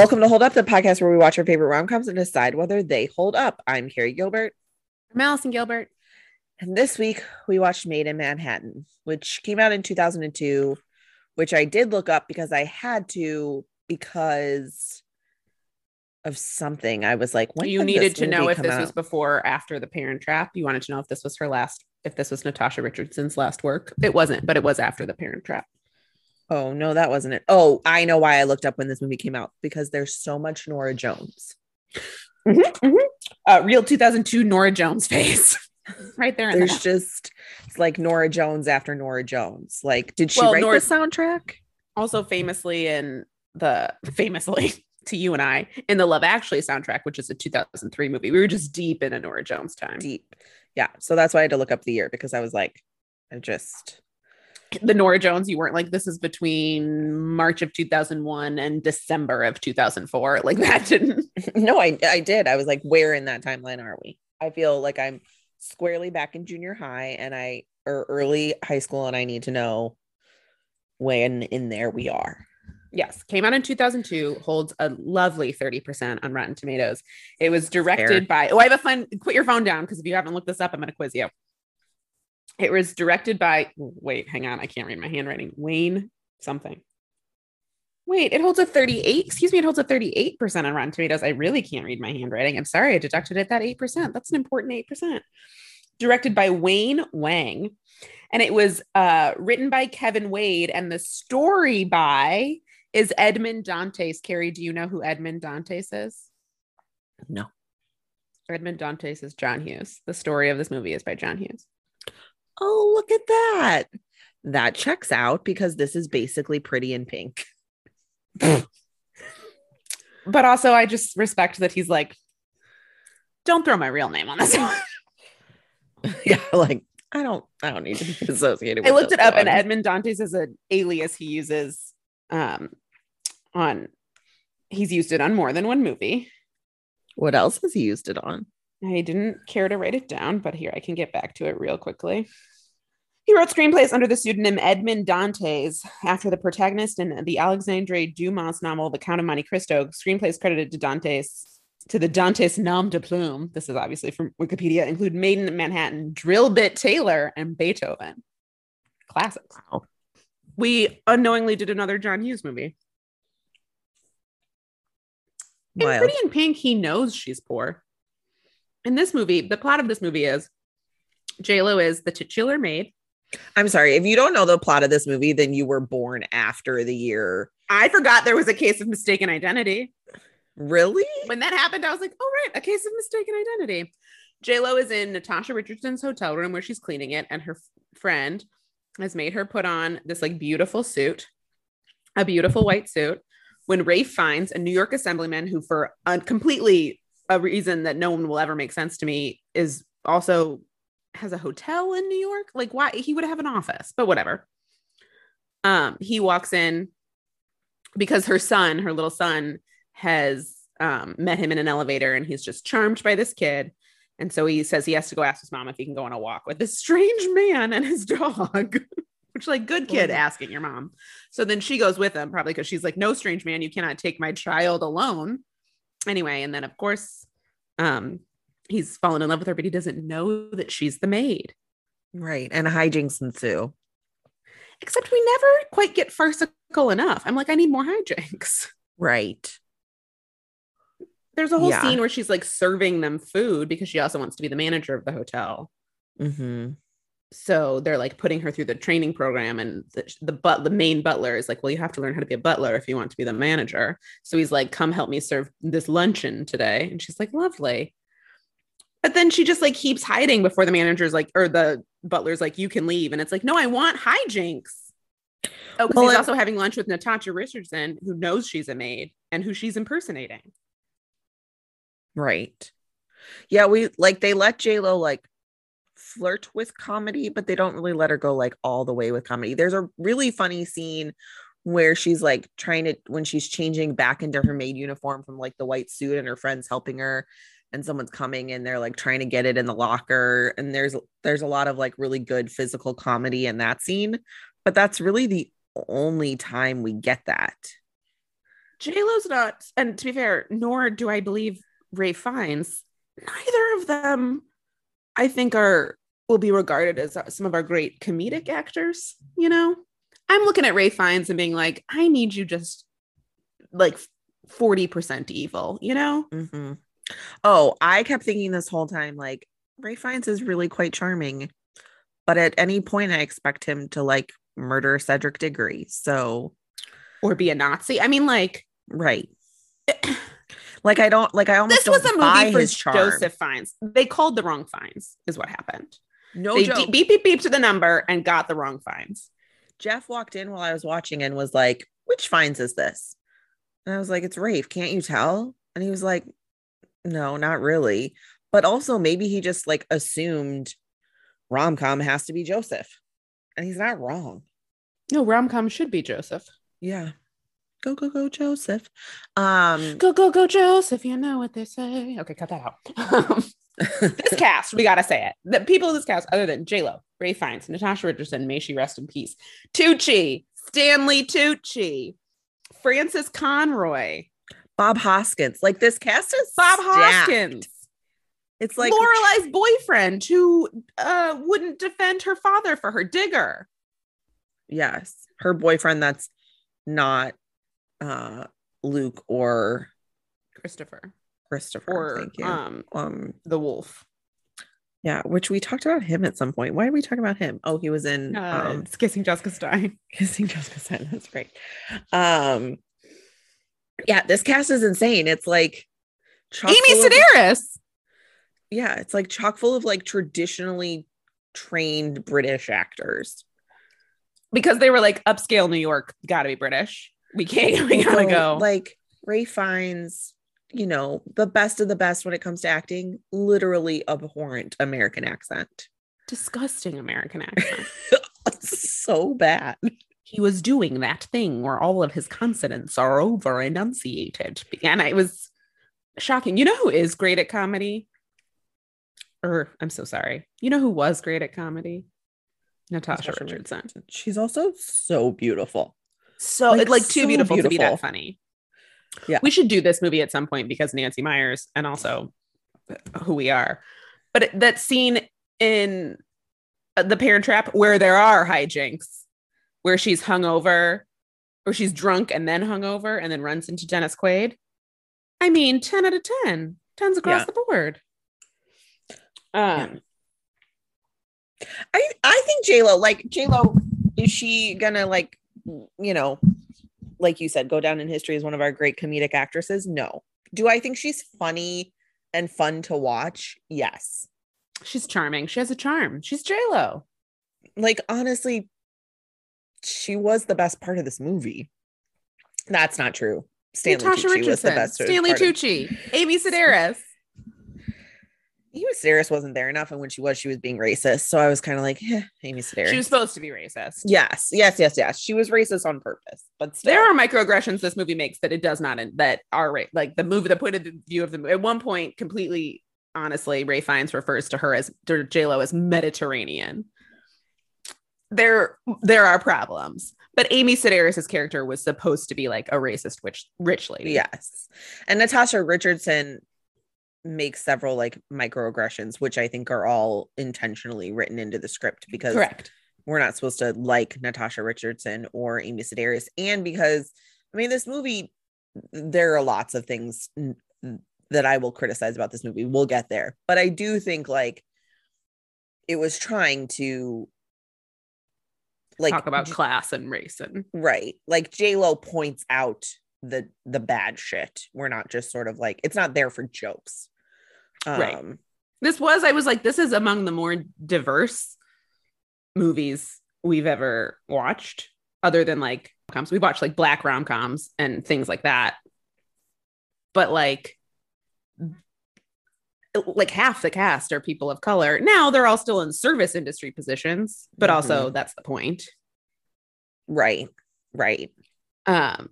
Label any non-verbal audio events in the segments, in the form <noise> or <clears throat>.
Welcome to Hold Up, the podcast where we watch our favorite rom coms and decide whether they hold up. I'm Carrie Gilbert. I'm Allison Gilbert. And this week we watched Maid in Manhattan, which came out in 2002, which I did look up because I had to because of something. I was like, when you needed to know if this was before or after the Parent Trap. You wanted to know if this was her last, if this was Natasha Richardson's last work. It wasn't, but it was after the Parent Trap. Oh, no, that wasn't it. Oh, I know why I looked up when this movie came out because there's so much Norah Jones. Uh, real 2002 Norah Jones face, <laughs> right there. In There's the just it's like Norah Jones after Norah Jones. Like, did she Well, write Nora- the soundtrack? also famously in the famously <laughs> to you and I in the Love Actually soundtrack, which is a 2003 movie. We were just deep in a Norah Jones time. Deep. Yeah. So that's why I had to look up the year because I was like, I just The Norah Jones, you weren't like this is between March of 2001 and December of 2004. Like <laughs> that didn't. <laughs> no, I I did. I was like, where in that timeline are we? I feel like I'm squarely back in junior high and I or early high school and I need to know when in there we are. Yes, came out in 2002, holds a lovely 30% on Rotten Tomatoes. It was directed by, oh, I have a fun, put your phone down because if you haven't looked this up, I'm going to quiz you. It was directed by, wait, hang on, I can't read my handwriting. Wayne something. Wait, it holds a 38, excuse me, it holds a 38% on Rotten Tomatoes. I really can't read my handwriting. I'm sorry, I deducted it that 8%. That's an important 8%. Directed by Wayne Wang. And it was uh, written by Kevin Wade, and the story by is Edmund Dantes. Carrie, do you know who Edmund Dantes is? No. Edmund Dantes is John Hughes. The story of this movie is by John Hughes. Oh, look at that. That checks out because this is basically pretty in pink. But also, I just respect that he's like, don't throw my real name on this. I <laughs> yeah, like I don't I don't need to be associated with I looked it up, and one. Edmund Dantes is an alias he uses um, on. He's used it on more than one movie. what else has he used it on? I didn't care to write it down, but here I can get back to it real quickly. He wrote screenplays under the pseudonym Edmond Dantes after the protagonist in the Alexandre Dumas novel The Count of Monte Cristo. Screenplays credited to Dantes to the Dantes nom de plume. This is obviously from Wikipedia. Include Maid in Manhattan, Drillbit Taylor, and Beethoven. Classics. Wow. We unknowingly did another John Hughes movie. In Pretty in Pink, he knows she's poor. In this movie, the plot of this movie is Lo is the titular maid. I'm sorry. If you don't know the plot of this movie, then you were born after the year. I forgot there was a case of mistaken identity. Really? When that happened, I was like, oh, right, a case of mistaken identity. Lo is in Natasha Richardson's hotel room where she's cleaning it, and her f- friend has made her put on this like beautiful suit, a beautiful white suit. When Rafe finds a New York assemblyman who, for a completely a reason that no one will ever make sense to me, is also has a hotel in New York. Like, why he would have an office, but whatever. Um, he walks in because her son, her little son, has um, met him in an elevator and he's just charmed by this kid. And so he says he has to go ask his mom if he can go on a walk with this <laughs> strange man and his dog, <laughs> which, like, good kid asking your mom. So then she goes with him, probably because she's like, no, strange man, you cannot take my child alone. Anyway, and then of course, um, he's fallen in love with her, but he doesn't know that she's the maid. Right. And hijinks ensue. Except we never quite get farcical enough. I'm like, I need more hijinks. <laughs> Right. There's a whole Yeah. scene where she's like serving them food because she also wants to be the manager of the hotel. hmm So they're like putting her through the training program, and the, the but the main butler is like, "Well, you have to learn how to be a butler if you want to be the manager." So he's like, "Come help me serve this luncheon today," and she's like, "Lovely." But then she just like keeps hiding before the manager's like, or the butler's like, "You can leave," and it's like, "No, I want hijinks." Oh, because Well, he's and- also having lunch with Natasha Richardson, who knows she's a maid and who she's impersonating. Right. Yeah, we like they let J Lo like flirt with comedy, but they don't really let her go like all the way with comedy. There's a really funny scene where she's like trying to when she's changing back into her maid uniform from like the white suit and her friends helping her and someone's coming and they're like trying to get it in the locker and there's there's a lot of like really good physical comedy in that scene but that's really the only time we get that J Lo's not, and to be fair, nor do I believe Ralph Fiennes. Neither of them, I think, are will be regarded as some of our great comedic actors. You know, I'm looking at Ralph Fiennes and being like, I need you just like forty percent evil. You know? Mhm. Oh, I kept thinking this whole time, like Ralph Fiennes is really quite charming, but at any point, I expect him to like murder Cedric Diggory. So, Or be a Nazi. I mean, like right, <clears throat> like I don't like I almost this was a movie for. Joseph Fiennes. They called the wrong Fiennes, is what happened. No they joke. beep beep beep to the number and got the wrong Fiennes. Jeff walked in while I was watching and was like, "Which Fiennes is this?" And I was like, "It's Rafe. Can't you tell?" And he was like, "No, not really." But also, maybe he just like assumed rom com has to be Joseph, and he's not wrong. No, rom com should be Joseph. Yeah, go go go, Joseph. Um, Go go go, Joseph. You know what they say. Okay, cut that out. <laughs> this cast, we gotta say it. The people in this cast, other than J Lo, Ralph Fiennes, Natasha Richardson, may she rest in peace. Tucci, Stanley Tucci, Frances Conroy, Bob Hoskins. Like this cast is Bob stacked. Hoskins, It's like Lorelai's boyfriend who uh, wouldn't defend her father for her digger. yes, her boyfriend. That's not uh Luke or Christopher Christopher. or thank you. um um the wolf. Yeah, which we talked about him at some point. Why are we talking about him? Oh, he was in Uh, um kissing Jessica Stein. <laughs> Kissing Jessica Stein. That's great. Um yeah, this cast is insane. It's like Amy Sedaris. yeah, it's like chock full of like traditionally trained British actors. because they were like upscale New York, gotta be British. We can't, <laughs> we gotta So, go. Like Ralph Fiennes, you know, the best of the best when it comes to acting, literally abhorrent American accent. Disgusting American accent. <laughs> so bad. He was doing that thing where all of his consonants are over enunciated. And it was shocking. You know who is great at comedy? Or I'm so sorry. You know who was great at comedy? Natasha, Natasha Richardson. She's also so beautiful. So Like, like, too so beautiful, to be that funny. Yeah. We should do this movie at some point because Nancy Meyers and also who we are. But that scene in The Parent Trap where there are hijinks, where she's hungover or she's drunk and then hungover and then runs into Dennis Quaid. I mean, 10 out of 10. 10s across Yeah. the board. Um, I I think J Lo, like J Lo, is she gonna like, you know, like you said, go down in history as one of our great comedic actresses? No. Do I think she's funny and fun to watch? Yes. she's charming. She has a charm. She's J-Lo. Like honestly, she was the best part of this movie. That's not true. Stanley Natasha Tucci Richardson. was the best. Stanley part of- Tucci. Amy Sedaris. Amy Sedaris wasn't there enough, and when she was, she was being racist. So I was kind of like, eh, Amy Sedaris. She was supposed to be racist. yes, yes, yes, yes. She was racist on purpose, but still. there are microaggressions this movie makes that it does not that are right like the movie the point of the view of the movie at one point completely honestly ralph fiennes refers to her as to j-lo as mediterranean there there are problems but amy sedaris's character was supposed to be like a racist witch rich lady Yes. And Natasha Richardson makes several like microaggressions, which I think are all intentionally written into the script because correct we're not supposed to like Natasha Richardson or Amy Sedaris. And because I mean, this movie, there are lots of things that I will criticize about this movie. We'll get there. But I do think like it was trying to like talk about class and race and right. Like j lo points out the the bad shit. We're not just sort of like it's not there for jokes. Um Right. this was i was like this is among the more diverse movies we've ever watched other than like coms we watched like black rom-coms and things like that. But like like half the cast are people of color now they're all still in service industry positions but also that's the point right right um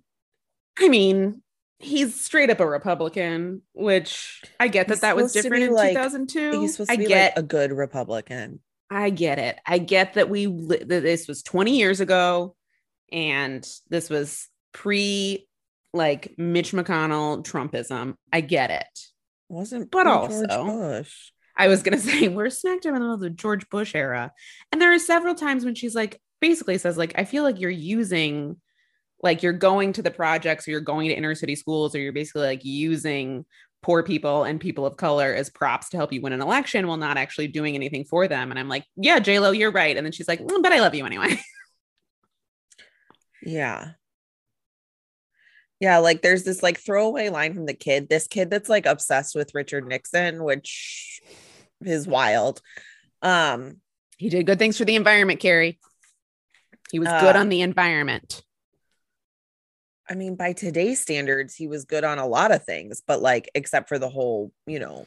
i mean he's straight up a republican which i get that He's that was different in like- 2002 he's supposed i to be get like a good republican I get it. I get that we that this was 20 years ago and this was pre like Mitch McConnell Trumpism. I get it. Wasn't But George also- Bush. I was gonna <laughs> say we're smack dab in the middle of the George Bush era, and there are several times when she's like, basically says like, I feel like you're using, like you're going to the projects, or you're going to inner city schools, or you're basically like using poor people and people of color as props to help you win an election while not actually doing anything for them. And I'm like, yeah, J Lo, you're right. And then she's like, "Mm, but I love you anyway. <laughs> Yeah. Yeah, like there's this like throwaway line from the kid, this kid that's like obsessed with Richard Nixon, which is wild. Um, he did good things for the environment, Carrie. He was good Uh, on the environment. I mean, by today's standards, he was good on a lot of things, but like except for the whole, you know,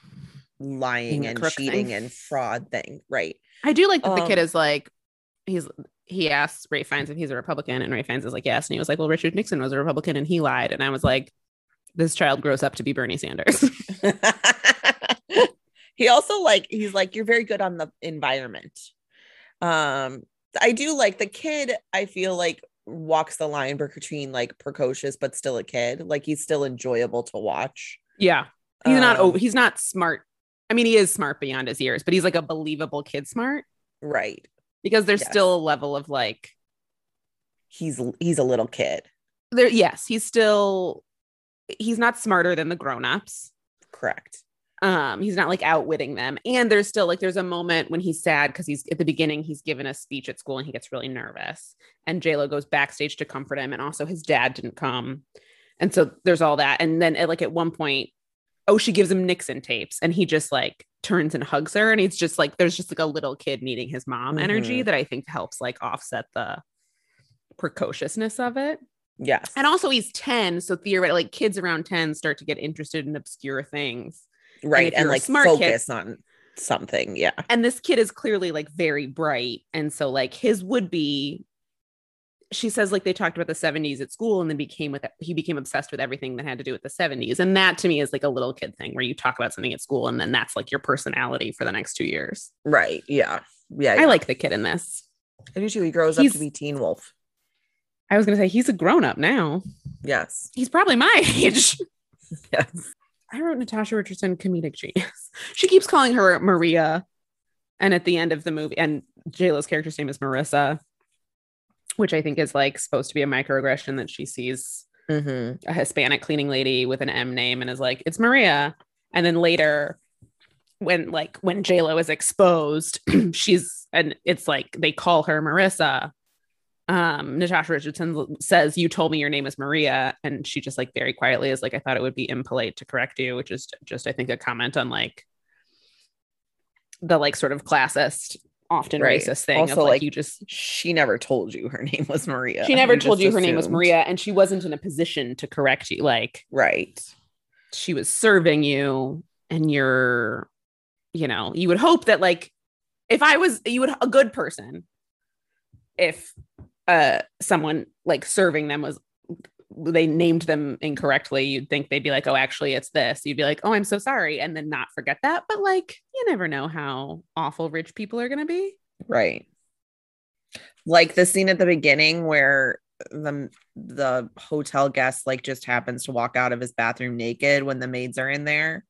lying and cheating thing. and fraud thing. Right. I do like that the kid um, is like, he's he asks Ralph Fiennes if he's a Republican, and Ralph Fiennes is like, yes. And he was like, well, Richard Nixon was a Republican and he lied. And I was like, this child grows up to be Bernie Sanders. <laughs> <laughs> he also like he's like you're very good on the environment um i do like the kid i feel like walks the line between like precocious but still a kid like he's still enjoyable to watch yeah. He's not Um, oh, he's not smart. I mean, he is smart beyond his years, but he's like a believable kid smart right because there's Yes. still a level of like he's he's a little kid. There, yes, he's still he's not smarter than the grown-ups. correct. Um he's not like outwitting them. And there's still like there's a moment when he's sad because he's at the beginning he's given a speech at school and he gets really nervous. And j-lo goes backstage to comfort him and also his dad didn't come. And so there's all that. And then at, like at one point oh she gives him nixon tapes. And he just like turns and hugs her and he's just like there's just like a little kid needing his mom energy Mhm. that i think helps like offset the precociousness of it. Yes. And also he's 10 so theoretically like kids around 10 start to get interested in obscure things. Right if and, like smart kid- focus on something yeah. And this kid is clearly like very bright and so like his would be she says like they talked about the 70s at school and then became with he became obsessed with everything that had to do with the 70s and that to me is like a little kid thing where you talk about something at school and then that's like your personality for the next two years. Right. Yeah. Yeah i like the kid in this. I do too. He grows up to be teen wolf. I was gonna say he's a grown-up now. Yes. He's probably my <laughs> age. Yes. I wrote Natasha Richardson comedic genius. <laughs> She keeps calling her Maria. And at the end of the movie, and JLo's character's name is Marissa, which I think is like supposed to be a microaggression that she sees hmm a Hispanic cleaning lady with an M name and is like, it's Maria. And then later, when like when JLo is exposed, <clears throat> she's and it's like they call her Marissa. Um, Natasha Richardson says, You told me your name is Maria. And she just like very quietly is like, I thought it would be impolite to correct you, which is just, I think, a comment on like the like sort of classist, often Right. racist thing Also, of like, like, you just she never told you her <laughs> name was maria she never told you her name was. Maria, and she wasn't in a position to correct you. Like right she was serving you, and you're, you know, you would hope that like if I was you would a good person, if uh someone like serving them was they named them incorrectly, you'd think they'd be like, oh, actually, it's this. You'd be like, oh, I'm so sorry, and then not forget that. But like, you never know how awful rich people are gonna be. Right. Like the scene at the beginning where the the hotel guest like just happens to walk out of his bathroom naked when the maids are in there.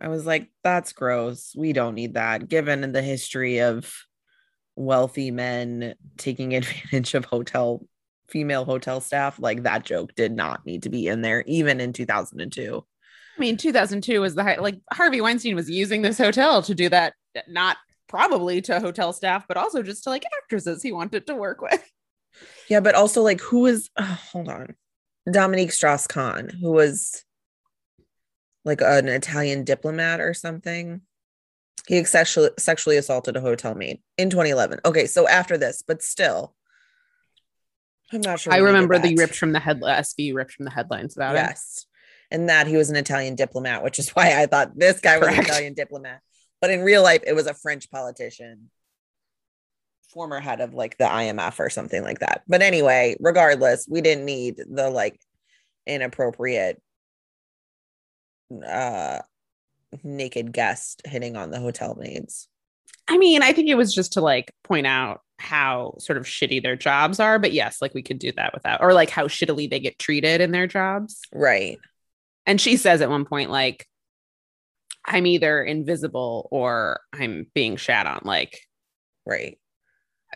I was like, that's gross. We don't need that. Given the history of wealthy men taking <laughs> advantage of hotel female hotel staff, like that joke did not need to be in there, even in 2002. I mean, 2002 was the high, like Harvey Weinstein was using this hotel to do that, not probably to hotel staff, but also just to like actresses he wanted to work with. Yeah, but also like who was oh, hold on. Dominique Strauss Kahn, who was like an Italian diplomat or something. He sexually sexually assaulted a hotel maid in 2011. Okay, so after this, but still, I'm not sure. I remember the ripped from the head SV ripped from the headlines about it. Yes, and that he was an Italian diplomat, which is why I thought this guy was an Italian diplomat. But in real life, it was a French politician, former head of like the IMF or something like that. But anyway, regardless, we didn't need the like inappropriate uh naked guest hitting on the hotel maids. I mean, I think it was just to like point out how sort of shitty their jobs are. But yes, like we could do that without, or like how shittily they get treated in their jobs. Right. And she says at one point, like, I'm either invisible or I'm being shat on. Like, Right.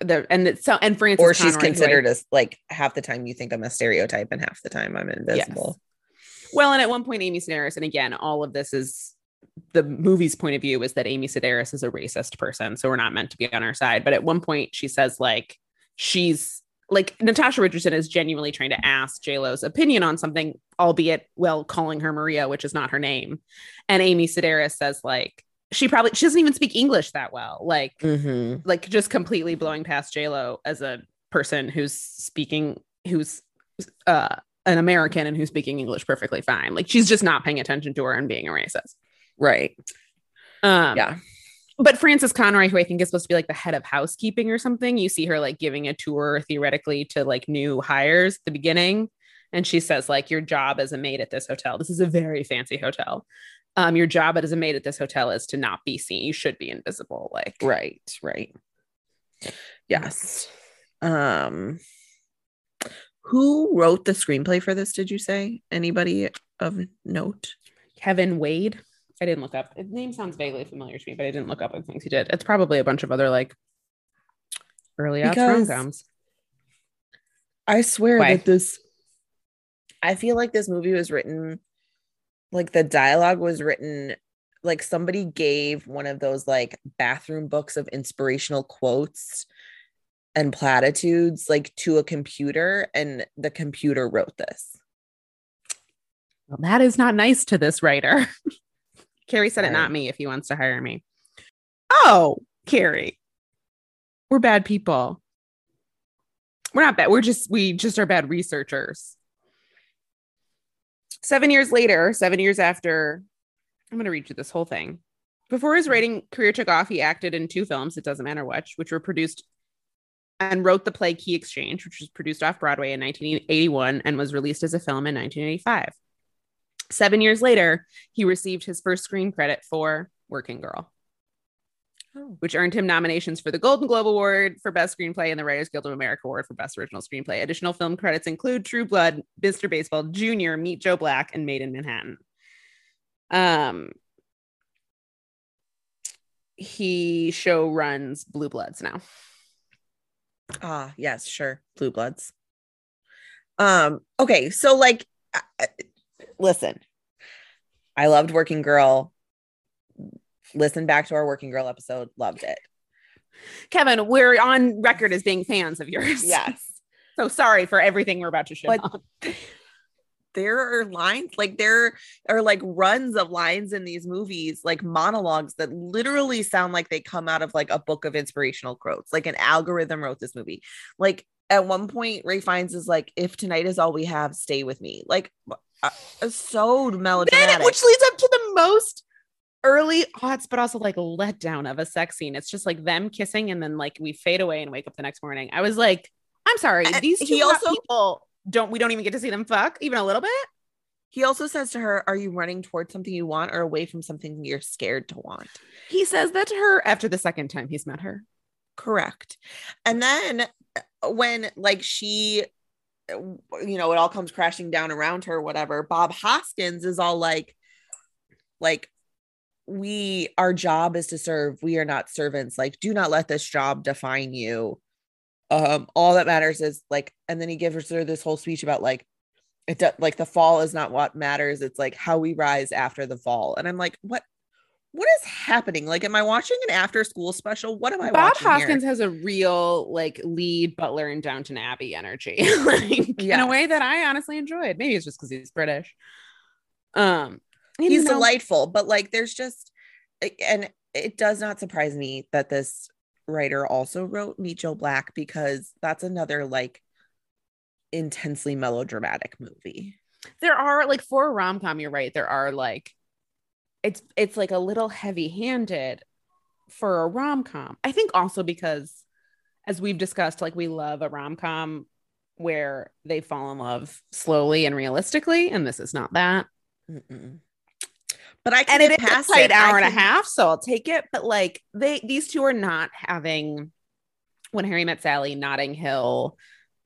the and it's so and Frances Or she's Conroy, I- considered as like half the time you think I'm a stereotype and half the time I'm invisible. Well, and at one point, Amy Sedaris, and again, all of this is the movie's point of view is that Amy Sedaris is a racist person, so we're not meant to be on her side. But at one point, she says like she's like Natasha Richardson is genuinely trying to ask J Lo's opinion on something, albeit well calling her Maria, which is not her name. And Amy Sedaris says like she probably she doesn't even speak English that well, like Mhm. like just completely blowing past J Lo as a person who's speaking who's uh an American and who's speaking English perfectly fine. Like she's just not paying attention to her and being a racist. Right. Um, Yeah. But Frances Conroy, who I think is supposed to be like the head of housekeeping or something, you see her like giving a tour theoretically to like new hires at the beginning. And she says, like, your job as a maid at this hotel, this is a very fancy hotel. Um, your job as a maid at this hotel is to not be seen. You should be invisible. Like, Right. Right. Yes. Um who wrote the screenplay for this, did you say? Anybody of note? Kevin Wade. I didn't look up. His name sounds vaguely familiar to me, but I didn't look up the things he did. It's probably a bunch of other like early out rom-coms. I swear Why? that this I feel like this movie was written like the dialogue was written like somebody gave one of those like bathroom books of inspirational quotes and platitudes like to a computer and the computer wrote this. Well, that is not nice to this writer. <laughs> Carrie said it, not me, if he wants to hire me. Oh, Carrie. We're bad people. We're not bad. We're just, we just are bad researchers. Seven years later, seven years after, I'm going to read you this whole thing. Before his writing career took off, he acted in two films, it doesn't matter which, which were produced and wrote the play Key Exchange, which was produced off Broadway in 1981 and was released as a film in 1985. Seven years later, he received his first screen credit for Working Girl, Oh. which earned him nominations for the Golden Globe Award for Best Screenplay and the Writers Guild of America Award for Best Original Screenplay. Additional film credits include True Blood, Mr. Baseball, Junior, Meet Joe Black, and Maid in Manhattan. Um, he show runs Blue Bloods now. Ah, yes, sure. Blue Bloods. Um, okay, so like listen. I loved Working Girl. Listen back to our Working Girl episode, loved it. Kevin, we're on record as being fans of yours. Yes. <laughs> So sorry for everything we're about to shit But- There are lines like there are like runs of lines in these movies, like monologues that literally sound like they come out of like a book of inspirational quotes. Like an algorithm wrote this movie. Like at one point, Ralph Fiennes is like, "If tonight is all we have, stay with me." Like, uh, so melodramatic. Then, which leads up to the most early odds, but also like letdown of a sex scene. It's just like them kissing, and then like we fade away and wake up the next morning. I was like, I'm sorry, these two he also- people don't. We don't even get to see them fuck even a little bit. He also says to her, Are you running towards something you want or away from something you're scared to want? He says that to her after the second time he's met her. Correct. And then uh, when like she, you know, it all comes crashing down around her, whatever, Bob Hoskins is all like, like, we, our job is to serve. We are not servants. Like, do not let this job define you. Um, all that matters is like, and then he gives her this whole speech about like, it do, like the fall is not what matters. It's like how we rise after the fall. And I'm like, what, what is happening? Like, am I watching an after school special? What am I Bob watching here? Hoskins has a real like lead butler in Downton Abbey energy, <laughs> like in a way that I honestly enjoyed. Maybe it's just because he's British. Um, he's know, delightful but like there's just and it does not surprise me that this writer also wrote meet joe black because that's another like intensely melodramatic movie there are like for a rom-com you're right there are like it's it's like a little heavy-handed for a rom-com i think also because as we've discussed like we love a rom-com where they fall in love slowly and realistically and this is not that Mm-mm. but i can and get it is a past tight it. Hour and a half so i'll take it but like they these two are not having when Harry met Sally, Notting Hill,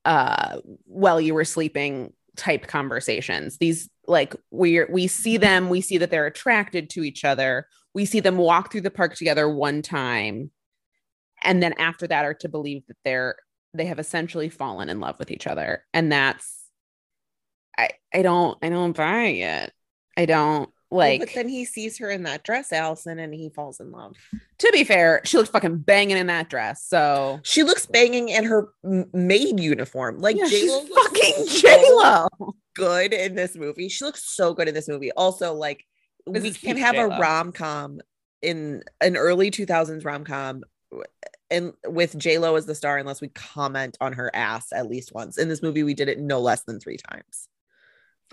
uh, while you were sleeping type conversations. These like we we see mm-hmm. them, we see that they're attracted to each other. We see them walk through the park together one time, and then after that are to believe that they're they have essentially fallen in love with each other, and that's I I don't I don't buy it. I don't like. Well, but then he sees her in that dress, Allison, and he falls in love. to be fair, she looks fucking banging in that dress. So She looks banging in her maid uniform. Like yeah, J she's Lo fucking J Lo. Good in this movie. She looks so good in this movie. Also, like This we can have a rom com in an early 2000s rom com and with J Lo as the star, unless we comment on her ass at least once. In this movie, we did it no less than three times.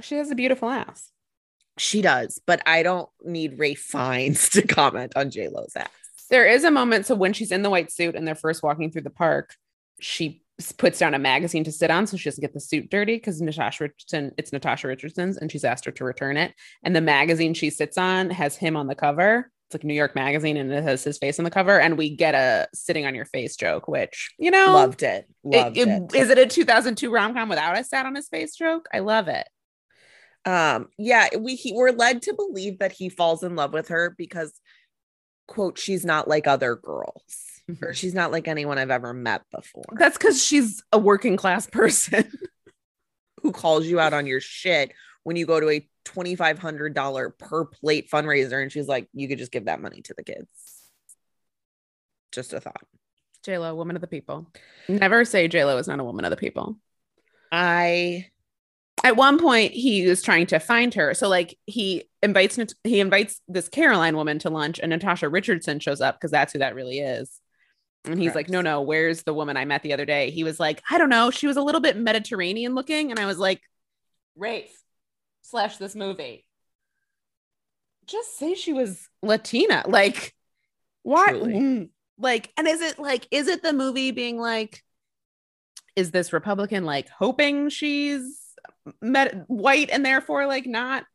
She has a beautiful ass. She does, but I don't need Ralph Fiennes <laughs> to comment on J Lo's ass. There is a moment. So when she's in the white suit and they're first walking through the park, she puts down a magazine to sit on so she doesn't get the suit dirty because Natasha Richardson, it's Natasha Richardson's, and she's asked her to return it. And the magazine she sits on has him on the cover. It's like New York Magazine, and it has his face on the cover. And we get a sitting on your face joke, which you know, Loved it. Loved it. it- Is it a 2002 rom com without a sat on his face joke? I love it. um yeah we he, we're led to believe that he falls in love with her because quote she's not like other girls <laughs> she's not like anyone i've ever met before That's because she's a working class <laughs> person. who calls you out on your shit when you go to a $2500 per plate fundraiser and she's like you could just give that money to the kids just a thought J Lo, woman of the people. Never say J Lo is not a woman of the people. i At one point, he was trying to find her. So, like, he invites he invites this Caroline woman to lunch, and Natasha Richardson shows up because that's who that really is. And he's like, "No, no, where's the woman I met the other day?" He was like, "I don't know. She was a little bit Mediterranean looking," and I was like, "Rafe slash this movie." Just say she was Latina. Like, why? Truly. Like, and is it like, is it the movie being like, is this Republican like hoping she's met white and therefore like not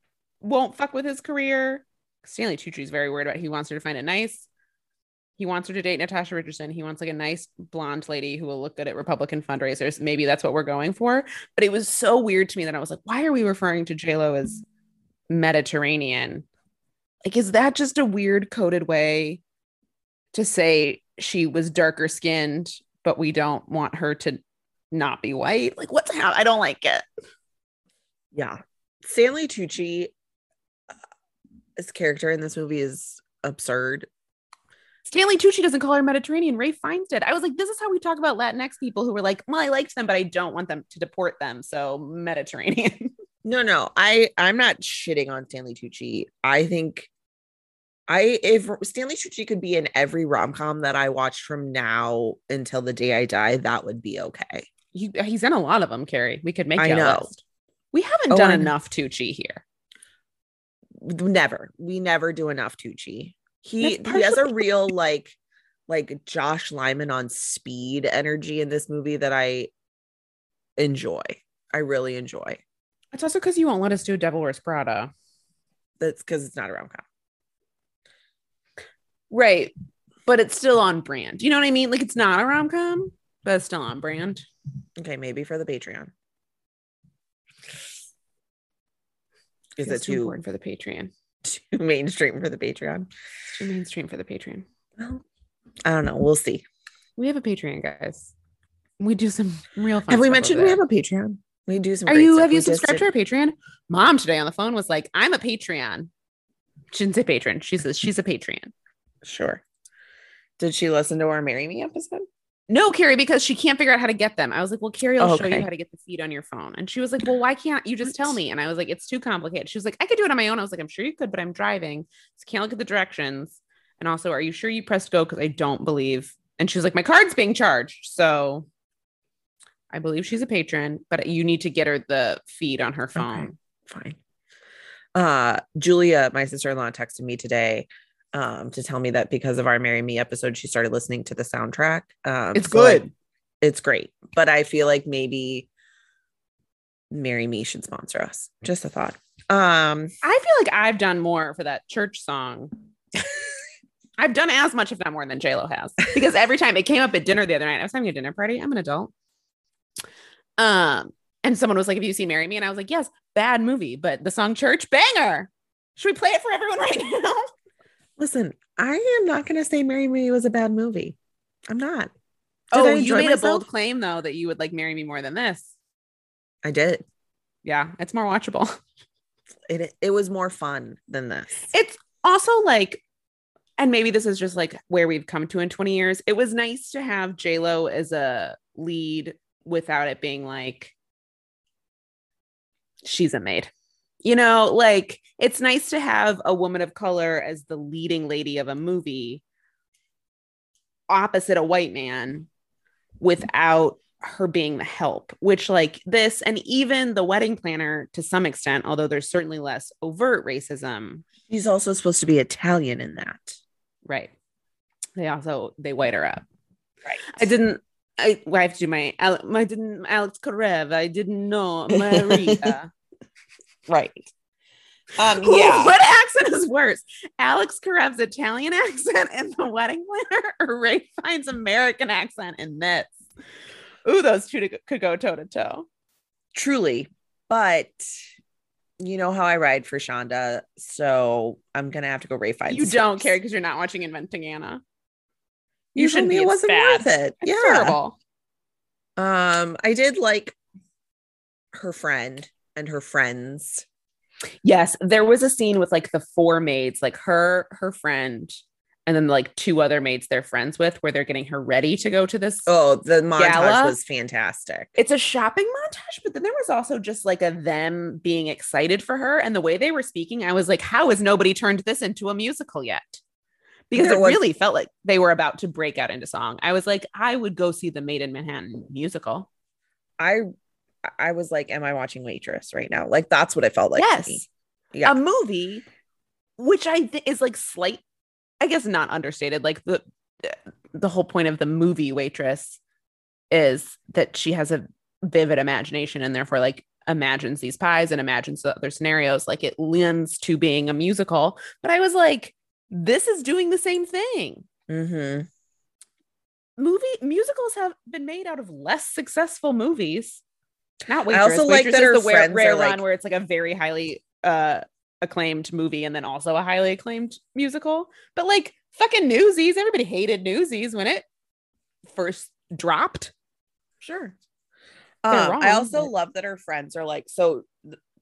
won't fuck with his career? Stanley Tucci's very worried about. He wants her to find it nice. He wants her to date Natasha Richardson. He wants like a nice blonde lady who will look good at Republican fundraisers. Maybe that's what we're going for. But it was so weird to me that I was like, why are we referring to J Lo as Mediterranean? Like, is that just a weird coded way to say she was darker skinned, but we don't want her to not be white? Like, what's how I don't like it. yeah stanley tucci uh, his character in this movie is absurd Stanley Tucci doesn't call her Mediterranean. Ralph Fiennes did. I was like, this is how we talk about Latinx people who were like, well, I liked them, but I don't want them to deport them. So Mediterranean. <laughs> No, no, I I'm not shitting on Stanley Tucci. I think I if Stanley Tucci could be in every rom com that I watched from now until the day I die, that would be okay. he, he's in a lot of them, Carrie. We could make I a know. list. We haven't Oh, done I know. enough Tucci here. Never, we never do enough Tucci. He he has a real like like Josh Lyman on speed energy in this movie that I enjoy. I really enjoy. It's also because you won't let us do a Devil Wears Prada. That's because it's not a rom com. Right. But it's still on brand. You know what I mean? Like it's not a rom com, but it's still on brand. Okay, maybe for the Patreon. Is it too too important for the Patreon? <laughs> too mainstream for the Patreon. It's too mainstream for the Patreon. Well, I don't know. We'll see. We have a Patreon, guys. We do some real fun Have we mentioned we have a Patreon? We do some. Are you stuff. have We you subscribed to our Patreon? Mom today on the phone was like, I'm a Patreon. She didn't say patron. She says she's a Patreon. Sure. Did she listen to our "Marry Me" episode? No, Carrie, because she can't figure out how to get them. I was like, Well, Carrie, I'll show you how to get the feed on your phone. And she was like, Well, why can't you just tell me? And I was like, It's too complicated. She was like, I could do it on my own. I was like, I'm sure you could, but I'm driving. So can't look at the directions. And also, are you sure you pressed go? Because I don't believe. And she was like, My card's being charged. So I believe she's a patron, but you need to get her the feed on her phone. Fine. Uh, Julia, my sister-in-law, texted me today um to tell me that because of our "Marry Me" episode, she started listening to the soundtrack. Um, It's so I- good. it's great, but I feel like maybe "Marry Me" should sponsor us. Just a thought. Um, I feel like I've done more for that church song. <laughs> I've done as much, if not more, than J Lo has. Because every time it came up at dinner the other night, I was having a dinner party. I'm an adult. Um, and someone was like, "Have you seen Marry Me?" And I was like, "Yes." Bad movie, but the song "Church" banger. Should we play it for everyone right <laughs> now? Listen, I am not going to say Marry Me was a bad movie. I'm not. Did oh, you made a bold claim though that you would like marry me more than this. I did. Yeah, it's more watchable. <laughs> It it was more fun than this. It's also like, and maybe this is just like where we've come to in 20 years. It was nice to have J Lo as a lead without it being like she's a maid. You know, like it's nice to have a woman of color as the leading lady of a movie opposite a white man without her being the help, which, like this, and even the wedding planner to some extent, although there's certainly less overt racism, She's also supposed to be Italian in that. right? They also they white her up. Right. I didn't. I, well, I have to do my. I didn't. Alex Karev. I didn't know Maria. <laughs> Right. Um, yeah. what accent is worse, Alex Karev's Italian <laughs> accent in The Wedding Planner, or Ralph Fiennes's American accent in this? Ooh, those two could go toe to toe. Truly. But you know how I ride for Shonda. So I'm gonna have to go Ralph Fiennes. You <laughs> don't care because you're not watching Inventing Anna. You, You shouldn't be. it wasn't bad. worth it. It's yeah. terrible. Um, I did like her friend and her friends. Yes, there was a scene with like the four maids, like her, her friend, and then like two other maids they're friends with, where they're getting her ready to go to this. Oh, the montage Gala? was fantastic. It's a shopping montage, but then there was also just like a them being excited for her, and the way they were speaking, I was like, how has nobody turned this into a musical yet? Because There it was- really felt like they were about to break out into song. I was like, I would go see the Maid in Manhattan musical. I I was like, am I watching Waitress right now? Like that's what it felt like. yes. Yeah. a movie, which I think is like slight, I guess not understated. Like the the whole point of the movie Waitress is that she has a vivid imagination and therefore like imagines these pies and imagines the other scenarios. Like it lends to being a musical. But I was like, this is doing the same thing. Mm-hmm. Movie musicals have been made out of less successful movies. Not I Waitress. also like that her the rare, friends rare are, like- one where it's like a very highly uh acclaimed movie and then also a highly acclaimed musical. But like fucking Newsies, everybody hated Newsies when it first dropped. Sure. Um, I also but- love that her friends are like so.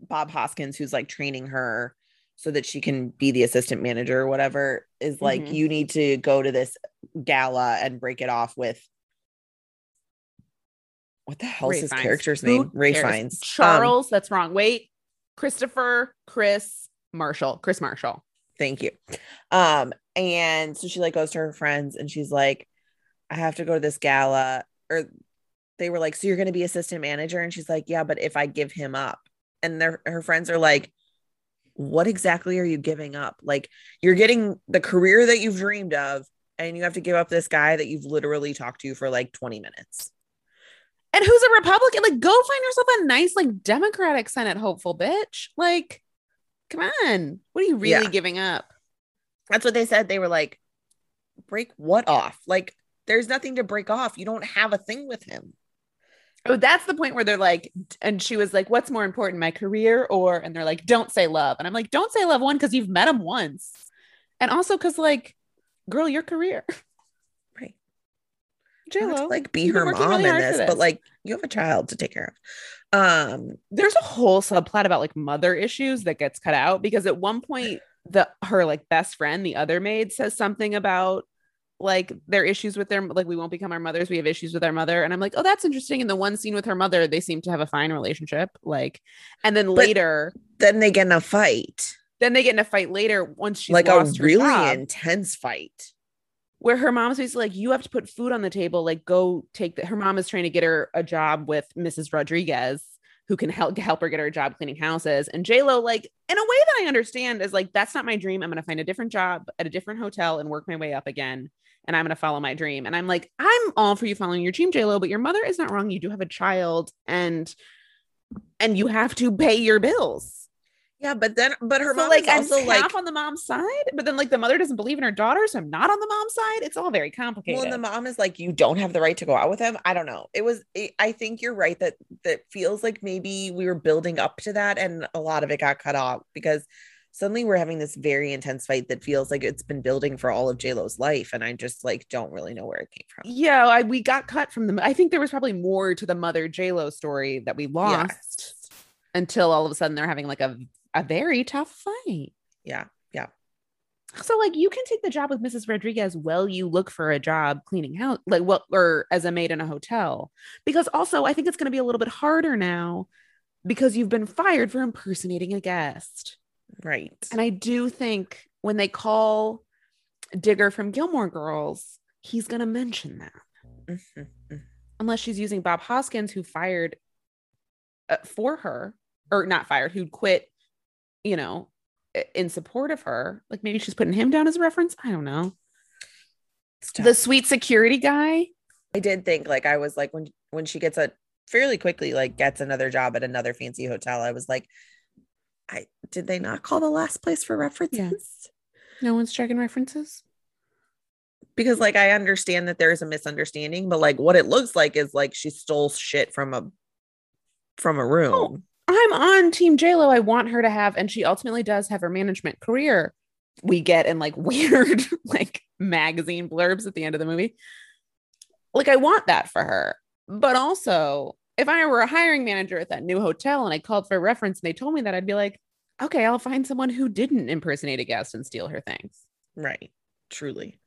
Bob Hoskins, who's like training her so that she can be the assistant manager or whatever, is like, Mhm. you need to go to this gala and break it off with. What the hell's Ray his Fiennes. character's Who name? Ray cares? Fiennes. Um, Charles, that's wrong. Wait. Christopher, Chris, Marshall, Chris Marshall. Thank you. Um, and so she like goes to her friends and she's like, I have to go to this gala. Or they were like, So you're gonna be assistant manager? And she's like, Yeah, but if I give him up, and their her friends are like, What exactly are you giving up? Like you're getting the career that you've dreamed of, and you have to give up this guy that you've literally talked to for like 20 minutes. And who's a Republican? Like, go find yourself a nice, like, Democratic Senate hopeful bitch. Like, come on. What are you really Yeah. giving up? That's what they said. They were like, break what off? Like, there's nothing to break off. You don't have a thing with him. Oh, that's the point where they're like, and she was like, what's more important, my career or, and they're like, don't say love. And I'm like, don't say love one, because you've met him once. And also because, like, girl, your career. <laughs> Right. J Not to, like be you've her mom really in this, this. but like you have a child to take care of. Um, there's a whole subplot about like mother issues that gets cut out because at one point the her like best friend the other maid says something about like their issues with their like we won't become our mothers we have issues with our mother and i'm like oh that's interesting in the one scene with her mother they seem to have a fine relationship like and then later then they get in a fight, then they get in a fight later once she's like a really job, intense fight. Where her mom's basically like you have to put food on the table like go take the her mom is trying to get her a job with mrs rodriguez who can help help her get her job cleaning houses. And j-lo like in a way that i understand is like that's not my dream. I'm to find a different job at a different hotel and work my way up again and i'm to follow my dream. And i'm like i'm all for you following your dream j-lo but your mother is not wrong. You do have a child and and you have to pay your bills Yeah, but then but her So, mom like is also half like on the mom's side, but then like the mother doesn't believe in her daughter, so I'm not on the mom's side. It's all very complicated. well, and the mom is like, you don't have the right to go out with him. I don't know. It was. It, I think you're right that that feels like maybe we were building up to that, and a lot of it got cut off because suddenly we're having this very intense fight that feels like it's been building for all of J Lo's life, and I just like don't really know where it came from. yeah, I, we got cut from the. I think there was probably more to the mother J Lo story that we lost Yes. until all of a sudden they're having like a a very tough fight. Yeah, yeah, So like you can take the job with Mrs. Rodriguez while you look for a job cleaning house, like well, or as a maid in a hotel. Because also I think it's going to be a little bit harder now because you've been fired for impersonating a guest. right. And I do think when they call Digger from Gilmore Girls, he's going to mention that. Mhm, mhm. Unless she's using Bob Hoskins, who fired uh, for her, or not fired, who quit, you know, in support of her. Like maybe she's putting him down as a reference. I don't know. The sweet security guy. I did think like I was like when when she gets a fairly quickly like gets another job at another fancy hotel. I was like, I did they not call the last place for references? No one's checking references. Because like I understand that there is a misunderstanding, but like what it looks like is like she stole shit from a from a room. Oh. I'm on Team JLo. I want her to have, and she ultimately does have her management career. We get in like <laughs> weird, like magazine blurbs at the end of the movie. Like, I want that for her. But also, if I were a hiring manager at that new hotel and I called for a reference and they told me that, I'd be like, okay, I'll find someone who didn't impersonate a guest and steal her things. Right. Truly.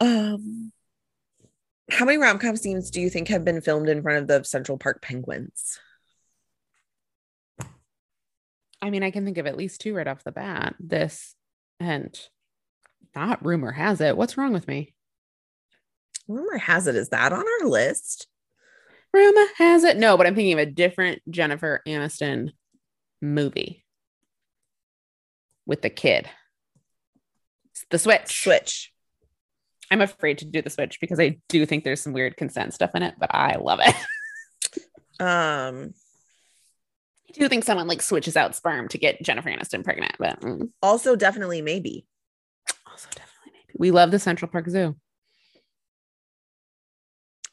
Um how many rom-com scenes do you think have been filmed in front of the Central Park Penguins? I mean, I can think of at least two right off the bat. This and not rumor has it. What's wrong with me? Rumor has it is that on our list. Rumor has it. No, but I'm thinking of a different Jennifer Aniston movie with the kid. It's the switch. Switch. I'm afraid to do the switch because I do think there's some weird consent stuff in it, but I love it. <laughs> Um do think someone like switches out sperm to get Jennifer Aniston pregnant, but mm, also definitely maybe. also definitely maybe. We love the Central Park Zoo.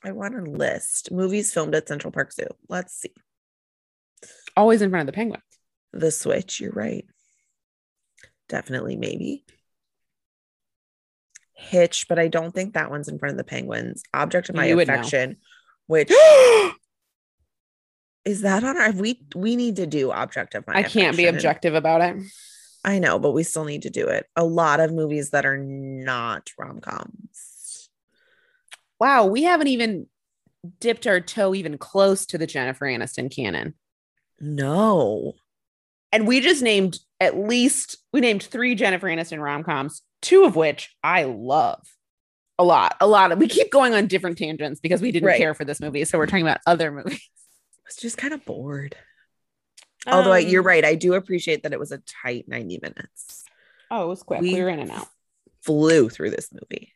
I want a list. Movies filmed at Central Park Zoo. Let's see. Always in front of the penguins. The Switch, you're right. Definitely maybe. Hitch, but I don't think that one's in front of the Penguins. Object of my You affection, which <gasps> <gasps> is that on our we we need to do objective I can't be objective about it. I know, but we still need to do it. A lot of movies that are not rom-coms. Wow, we haven't even dipped our toe even close to the Jennifer Aniston canon. No. And we just named at least we named three Jennifer Aniston rom-coms, two of which I love. A lot, a lot of we keep going on different tangents because we didn't Right. care for this movie. So we're talking about other movies. Was just kind of bored. Although I, you're Um, right, I do appreciate that it was a tight 90 minutes. Oh, it was quick. We- We, were in and out. Flew through this movie.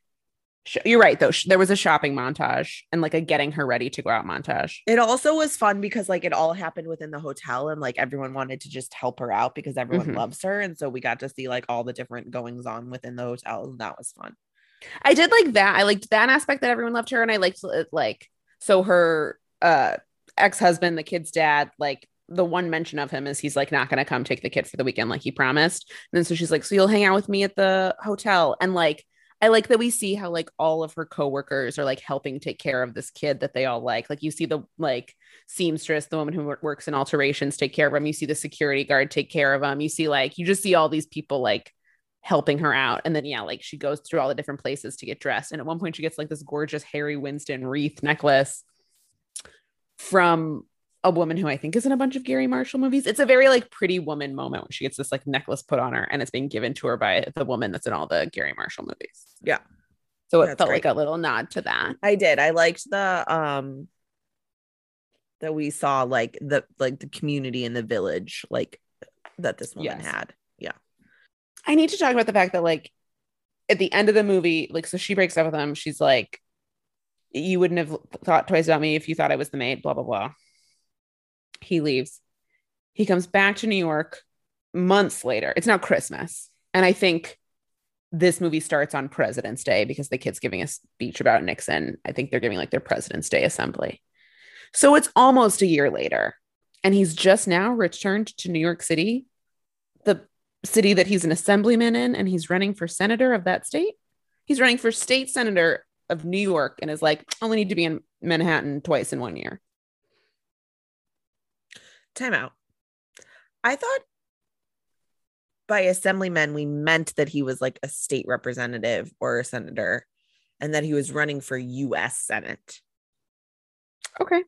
You're right, though. There was a shopping montage and like a getting her ready to go out montage. It also was fun because like it all happened within the hotel and like everyone wanted to just help her out because everyone Mhm. loves her. And so we got to see like all the different goings on within the hotel. And that was fun. I did like that. I liked that aspect that everyone loved her, and I liked uh, like so her uh ex-husband, the kid's dad, like the one mention of him is he's like not gonna come take the kid for the weekend like he promised. And then so she's like, So you'll hang out with me at the hotel. And like I like that we see how like all of her coworkers are like helping take care of this kid that they all like. Like you see the like seamstress, the woman who works in alterations, take care of him. You see the security guard take care of him. You see like you just see all these people like helping her out. And then yeah, like she goes through all the different places to get dressed. And at one point she gets like this gorgeous Harry Winston wreath necklace from a woman who I think is in a bunch of Garry Marshall movies. It's a very like pretty woman moment when she gets this like necklace put on her and it's being given to her by the woman that's in all the Garry Marshall movies. Yeah. So it That's felt great. like a little nod to that. I did. I liked the um that we saw like the like the community in the village like that this woman Yes. had. Yeah. I need to talk about the fact that like at the end of the movie, like so she breaks up with him. She's like, "You wouldn't have thought twice about me if you thought I was the maid." Blah blah blah. He leaves. He comes back to New York months later. It's now Christmas. And I think this movie starts on President's Day because the kid's giving a speech about Nixon. I think they're giving like their President's Day assembly. So it's almost a year later. And he's just now returned to New York City, the city that he's an assemblyman in, and he's running for senator of that state. He's running for state senator of New York and is like, I only need to be in Manhattan twice in one year. Time out. I thought by assemblyman we meant that he was like a state representative or a senator and that he was running for US Senate. Okay.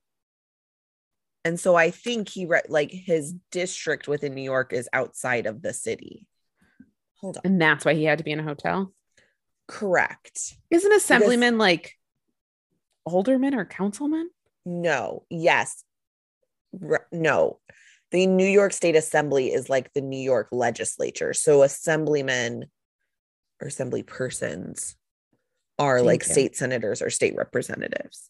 And so I think he re- like his district within New York is outside of the city. Hold on. And that's why he had to be in a hotel. Correct. Isn't assemblyman like alderman or councilman? No. Yes. Re- no. The New York State Assembly is like the New York legislature. So assemblymen or assembly persons are Thank like you. state senators or state representatives.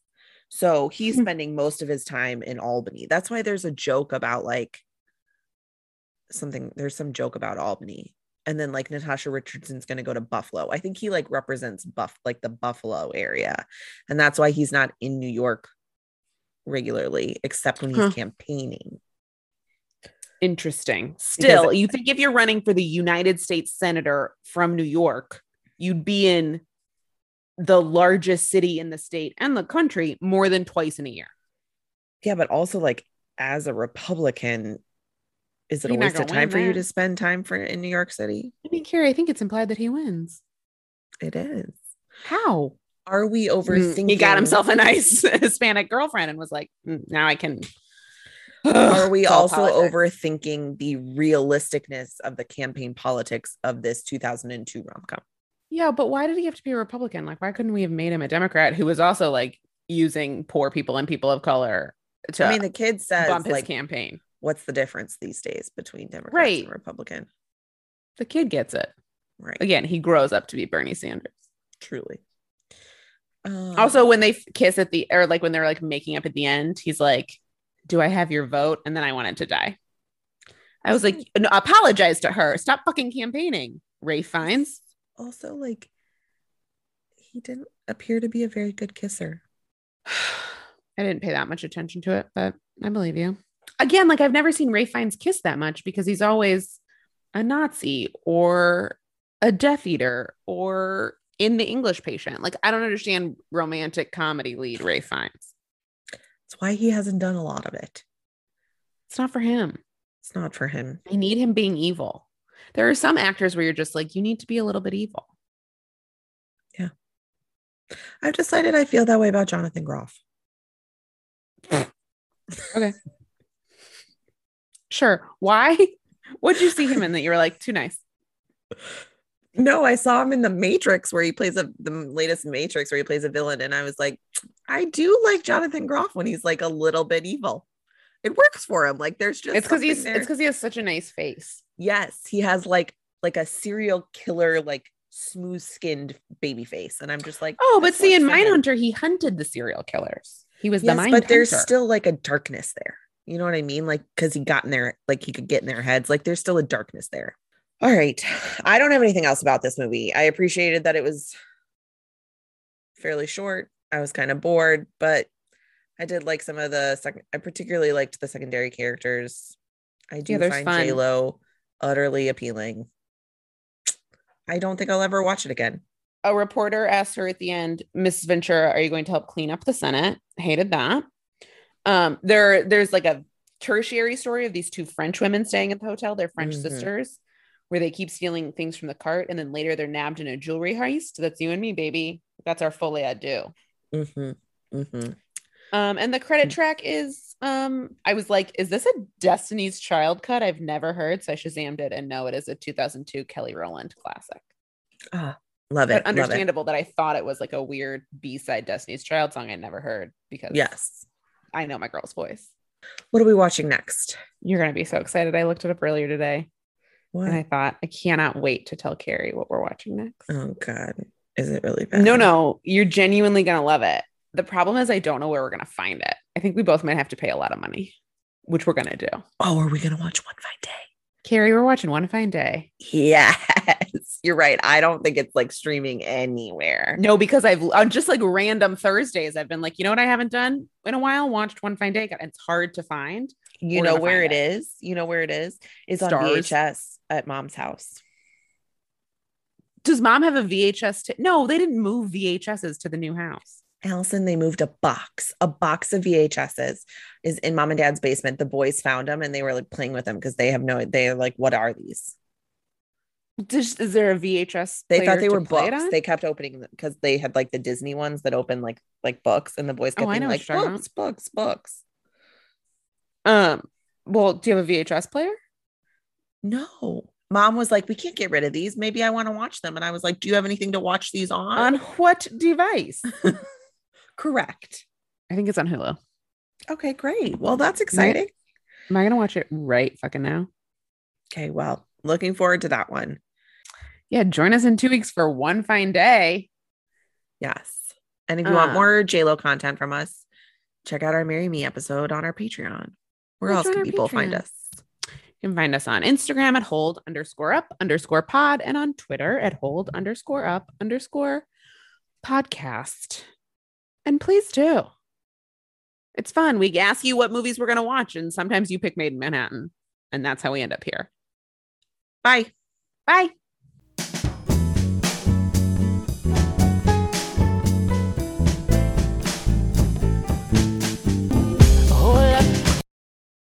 So he's Hmm. spending most of his time in Albany. That's why there's a joke about like something, there's some joke about Albany. And then like Natasha Richardson's going to go to Buffalo. I think he like represents Buff, like the Buffalo area. And that's why he's not in New York regularly, except when he's Huh. campaigning. Interesting. Still, Because- you think if you're running for the United States senator from New York, you'd be in the largest city in the state and the country more than twice in a year. Yeah, but also like as a Republican, is it You're a waste of time win for you to spend time for in New York City? I mean, Carrie, I think it's implied that he wins. It is. How? Are we overthinking? Mm, He got himself a nice <laughs> Hispanic girlfriend and was like, "Mm, now I can. <sighs> Are we <sighs> also politics. overthinking the realisticness of the campaign politics of this 2002 rom com? Yeah, but why did he have to be a Republican? Like, why couldn't we have made him a Democrat who was also like using poor people and people of color to I mean, the kid says, bump his like, campaign? What's the difference these days between Democrats Right. and Republican? The kid gets it. Right. Again, he grows up to be Bernie Sanders. Truly. Um, Also, when they kiss at the or like when they're like making up at the end, he's like, "Do I have your vote?" And then I wanted to die. I was like, no, "Apologize to her. Stop fucking campaigning." Ralph Fiennes. also like he didn't appear to be a very good kisser. <sighs> I didn't pay that much attention to it, but I believe you. Again, like I've never seen Ralph Fiennes kiss that much because he's always a Nazi or a Death Eater or in the English Patient. Like I don't understand romantic comedy lead Ralph Fiennes. That's why he hasn't done a lot of it. It's not for him. It's not for him. I need him being evil. There are some actors where you're just like, you need to be a little bit evil. Yeah. I've decided I feel that way about Jonathan Groff. Sure. Why? <laughs> What'd you see him in that you were like, too nice? No, I saw him in the Matrix where he plays a the latest Matrix where he plays a villain, and I was like, I do like Jonathan Groff when he's like a little bit evil. It works for him. Like there's just It's because he's there. it's because he has such a nice face. yes, he has like like a serial killer, like smooth skinned baby face, and I'm just like, Oh, but see, in works for him. Mindhunter, he hunted the serial killers. He was the yes, mind but there's still like a darkness there. You know what I mean? Like because he got in there, like he could get in their heads. Like there's still a darkness there. All right, I don't have anything else about this movie. I appreciated that it was fairly short. I was kind of bored, but I did like some of the second. I particularly liked the secondary characters. I do Yeah, find. J Lo utterly appealing. I don't think I'll ever watch it again. a reporter asked her at the end, Miss Ventura, are you going to help clean up the Senate? Hated that. Um, there, there's like a tertiary story of these two French women staying at the hotel. They're French Mhm. sisters, where they keep stealing things from the cart, and then later they're nabbed in a jewelry heist. That's you and me, baby. That's our folie à deux. hmm hmm Um, and the credit track is um, I was like, is this a Destiny's Child cut? I've never heard, so I shazammed it, and no, it is a 2002 Kelly Rowland classic. Ah, love But it. love it. understandable that I thought it was like a weird B-side Destiny's Child song I'd never heard because Yes. I know my girl's voice. What are we watching next? You're gonna be so excited. I looked it up earlier today What? and I thought I cannot wait to tell Carrie what we're watching next. oh God, is it really bad? No, no, you're genuinely gonna love it. The problem is I don't know where we're gonna find it. I think we both might have to pay a lot of money. which we're gonna do. Oh, are we gonna watch One Fine Day? Carrie, we're watching One Fine Day. Yes, you're right. I don't think it's like streaming anywhere. No, because I've on just like random Thursdays, I've been like, you know what I haven't done in a while? Watched One Fine Day. It's hard to find. You We're know where it it. is? You know where it is? It's on VHS at mom's house. Does mom have a VHS? T- no, they didn't move VHSs to the new house. Allison, they moved a box. A box of VHSs is in mom and dad's basement. The boys found them and they were like playing with them because they have no, they're like, what are these? Does, is there a VHS? They thought they were books. They kept opening them because they had like the Disney ones that open like like books, and the boys kept Oh, being like books, books, books. um. Well, do you have a VHS player? No. Mom was like, we can't get rid of these. Maybe I want to watch them. And I was like, do you have anything to watch these on? On what device? <laughs> Correct. I think it's on Hulu. Okay, great. Well, that's exciting. Am I gonna watch it right fucking now? Okay, well, looking forward to that one. Yeah, join us in two weeks for one fine day. Yes. And if you want Uh. more JLo content from us, check out our Marry Me episode on our Patreon. Where else can people find us? You can find us on Instagram at hold underscore up underscore pod and on Twitter at hold underscore up underscore podcast. And please do. It's fun. We ask you what movies we're going to watch, and sometimes you pick Maid in Manhattan. And that's how we end up here. Bye. Bye.